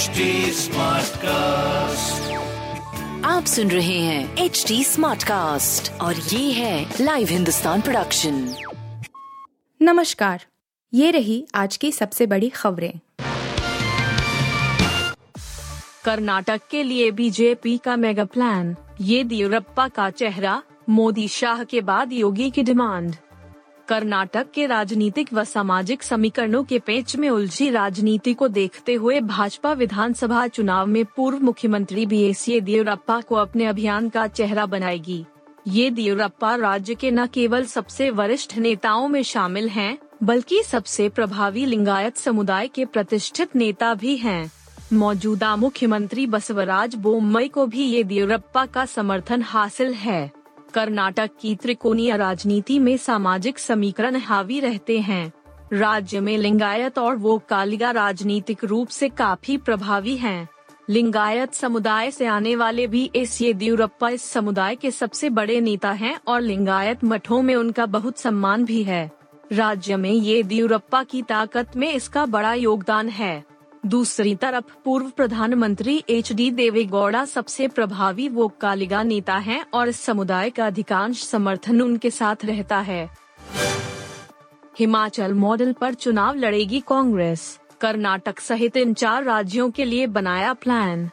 HD cast आप सुन रहे हैं एच डी स्मार्ट कास्ट और ये है लाइव हिंदुस्तान प्रोडक्शन नमस्कार ये रही आज की सबसे बड़ी खबरें। कर्नाटक के लिए बीजेपी का मेगा प्लान ये येदियुरप्पा का चेहरा मोदी शाह के बाद योगी की डिमांड कर्नाटक के राजनीतिक व सामाजिक समीकरणों के पेच में उलझी राजनीति को देखते हुए भाजपा विधानसभा चुनाव में पूर्व मुख्यमंत्री बी एस येदियुरप्पा को अपने अभियान का चेहरा बनाएगी येदियुरप्पा राज्य के न केवल सबसे वरिष्ठ नेताओं में शामिल हैं, बल्कि सबसे प्रभावी लिंगायत समुदाय के प्रतिष्ठित नेता भी हैं। मौजूदा मुख्यमंत्री बसवराज बोम्मई को भी येदियुरप्पा का समर्थन हासिल है कर्नाटक की त्रिकोणीय राजनीति में सामाजिक समीकरण हावी रहते हैं। राज्य में लिंगायत और वो कालिगा राजनीतिक रूप से काफ़ी प्रभावी हैं। लिंगायत समुदाय से आने वाले भी एस येदियुरप्पा इस समुदाय के सबसे बड़े नेता हैं और लिंगायत मठों में उनका बहुत सम्मान भी है। राज्य में येदियुरप्पा की ताकत में इसका बड़ा योगदान है। दूसरी तरफ़ पूर्व प्रधानमंत्री एच डी देवेगौड़ा सबसे प्रभावी वो कालिगा नेता हैं और समुदाय का अधिकांश समर्थन उनके साथ रहता है। हिमाचल मॉडल पर चुनाव लड़ेगी कांग्रेस। कर्नाटक सहित इन चार राज्यों के लिए बनाया प्लान।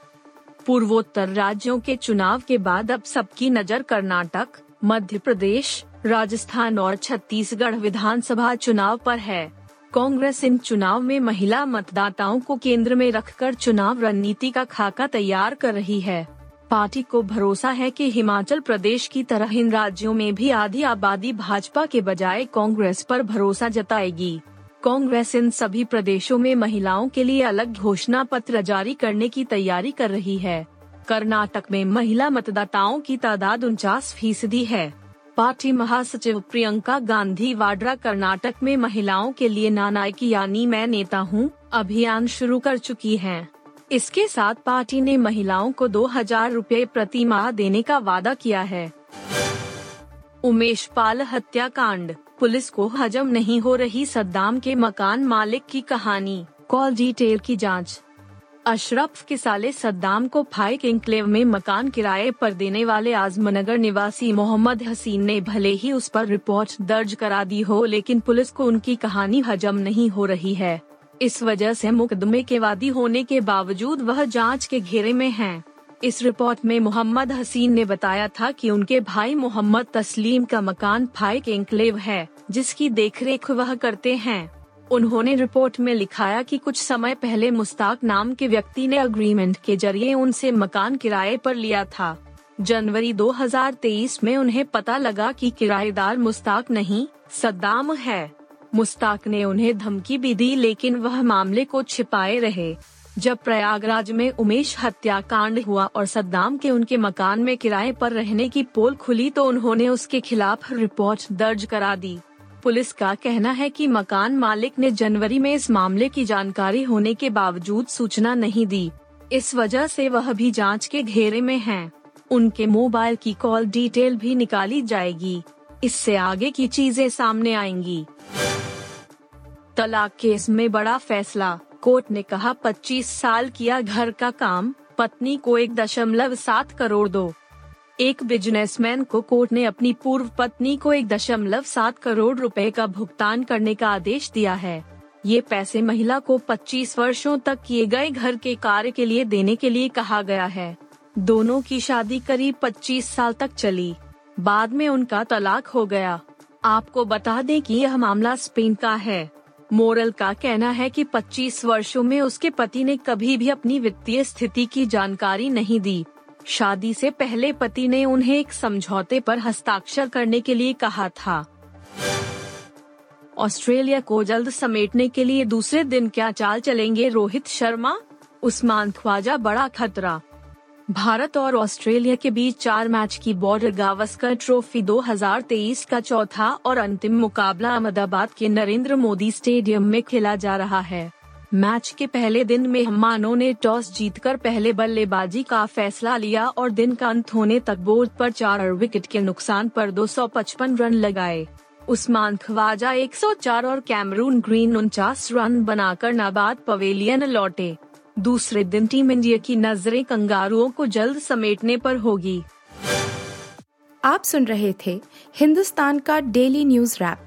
पूर्वोत्तर राज्यों के चुनाव के बाद अब सबकी नज़र कर्नाटक, मध्य प्रदेश, राजस्थान और छत्तीसगढ़ विधानसभा चुनाव पर है। कांग्रेस इन चुनाव में महिला मतदाताओं को केंद्र में रखकर चुनाव रणनीति का खाका तैयार कर रही है। पार्टी को भरोसा है कि हिमाचल प्रदेश की तरह इन राज्यों में भी आधी आबादी भाजपा के बजाय कांग्रेस पर भरोसा जताएगी। कांग्रेस इन सभी प्रदेशों में महिलाओं के लिए अलग घोषणा पत्र जारी करने की तैयारी कर रही है। कर्नाटक में महिला मतदाताओं की तादाद उनचास फ़ीसदी है। पार्टी महासचिव प्रियंका गांधी वाड्रा कर्नाटक में महिलाओं के लिए नानायकी यानी मैं नेता हूँ, अभियान शुरू कर चुकी हैं। इसके साथ पार्टी ने महिलाओं को दो हज़ार रूपए प्रति माह देने का वादा किया है उमेश पाल हत्याकांड पुलिस को हजम नहीं हो रही सद्दाम के मकान मालिक की कहानी कॉल डिटेल की जाँच अशरफ के साले सद्दाम को फाइक इंक्लेव में मकान किराए पर देने वाले आजमनगर निवासी मोहम्मद हसीन ने भले ही उस पर रिपोर्ट दर्ज करा दी हो, लेकिन पुलिस को उनकी कहानी हजम नहीं हो रही है इस वजह से मुकदमे के वादी होने के बावजूद वह जाँच के घेरे में हैं। इस रिपोर्ट में मोहम्मद हसीन ने बताया था कि उनके भाई मोहम्मद तस्लीम का मकान फाइक इंक्लेव है, जिसकी देखरेख वह करते हैं उन्होंने रिपोर्ट में लिखाया कि कुछ समय पहले मुस्ताक नाम के व्यक्ति ने अग्रीमेंट के ज़रिए उनसे मकान किराए पर लिया था। जनवरी 2023 में उन्हें पता लगा कि किराएदार मुस्ताक नहीं, सद्दाम है। मुस्ताक ने उन्हें धमकी भी दी लेकिन वह मामले को छिपाए रहे। जब प्रयागराज में उमेश हत्याकांड हुआ और सद्दाम के उनके मकान में किराए पर रहने की पोल खुली तो उन्होंने उसके खिलाफ रिपोर्ट दर्ज करा दी। पुलिस का कहना है कि मकान मालिक ने जनवरी में इस मामले की जानकारी होने के बावजूद सूचना नहीं दी। इस वजह से वह भी जाँच के घेरे में हैं। उनके मोबाइल की कॉल डिटेल भी निकाली जाएगी। इससे आगे की चीज़ें सामने आएँगी। तलाक केस में बड़ा फैसला। कोर्ट ने कहा 25 साल किया घर का काम। पत्नी को एक दशमलव सात करोड़ दो। एक बिजनेसमैन को कोर्ट ने अपनी पूर्व पत्नी को एक दशमलव सात करोड़ रुपए का भुगतान करने का आदेश दिया है। ये पैसे महिला को 25 वर्षों तक किए गए घर के कार्य के लिए देने के लिए कहा गया है। दोनों की शादी करीब 25 साल तक चली। बाद में उनका तलाक हो गया। आपको बता दें कि यह मामला स्पेन का है। मोरल का कहना है कि 25 वर्षों में उसके पति ने कभी भी अपनी वित्तीय स्थिति की जानकारी नहीं दी। शादी से पहले पति ने उन्हें एक समझौते पर हस्ताक्षर करने के लिए कहा था। ऑस्ट्रेलिया को जल्द समेटने के लिए दूसरे दिन क्या चाल चलेंगे रोहित शर्मा? उस्मान ख्वाजा, बड़ा खतरा। भारत और ऑस्ट्रेलिया के बीच चार मैच की बॉर्डर गावस्कर ट्रॉफी 2023 का चौथा और अंतिम मुकाबला अहमदाबाद के नरेंद्र मोदी स्टेडियम में खेला जा रहा है। मैच के पहले दिन मेहमानों ने टॉस जीतकर पहले बल्लेबाजी का फैसला लिया और दिन का अंत होने तक बोर्ड पर चार विकेट के नुकसान पर 255 रन लगाए। उस्मान ख्वाजा 104 और कैमरून ग्रीन उनचास रन बनाकर नाबाद पवेलियन लौटे। दूसरे दिन टीम इंडिया की नज़रें कंगारुओं को जल्द समेटने पर होगी। आप सुन रहे थे हिंदुस्तान का डेली न्यूज़ रैप।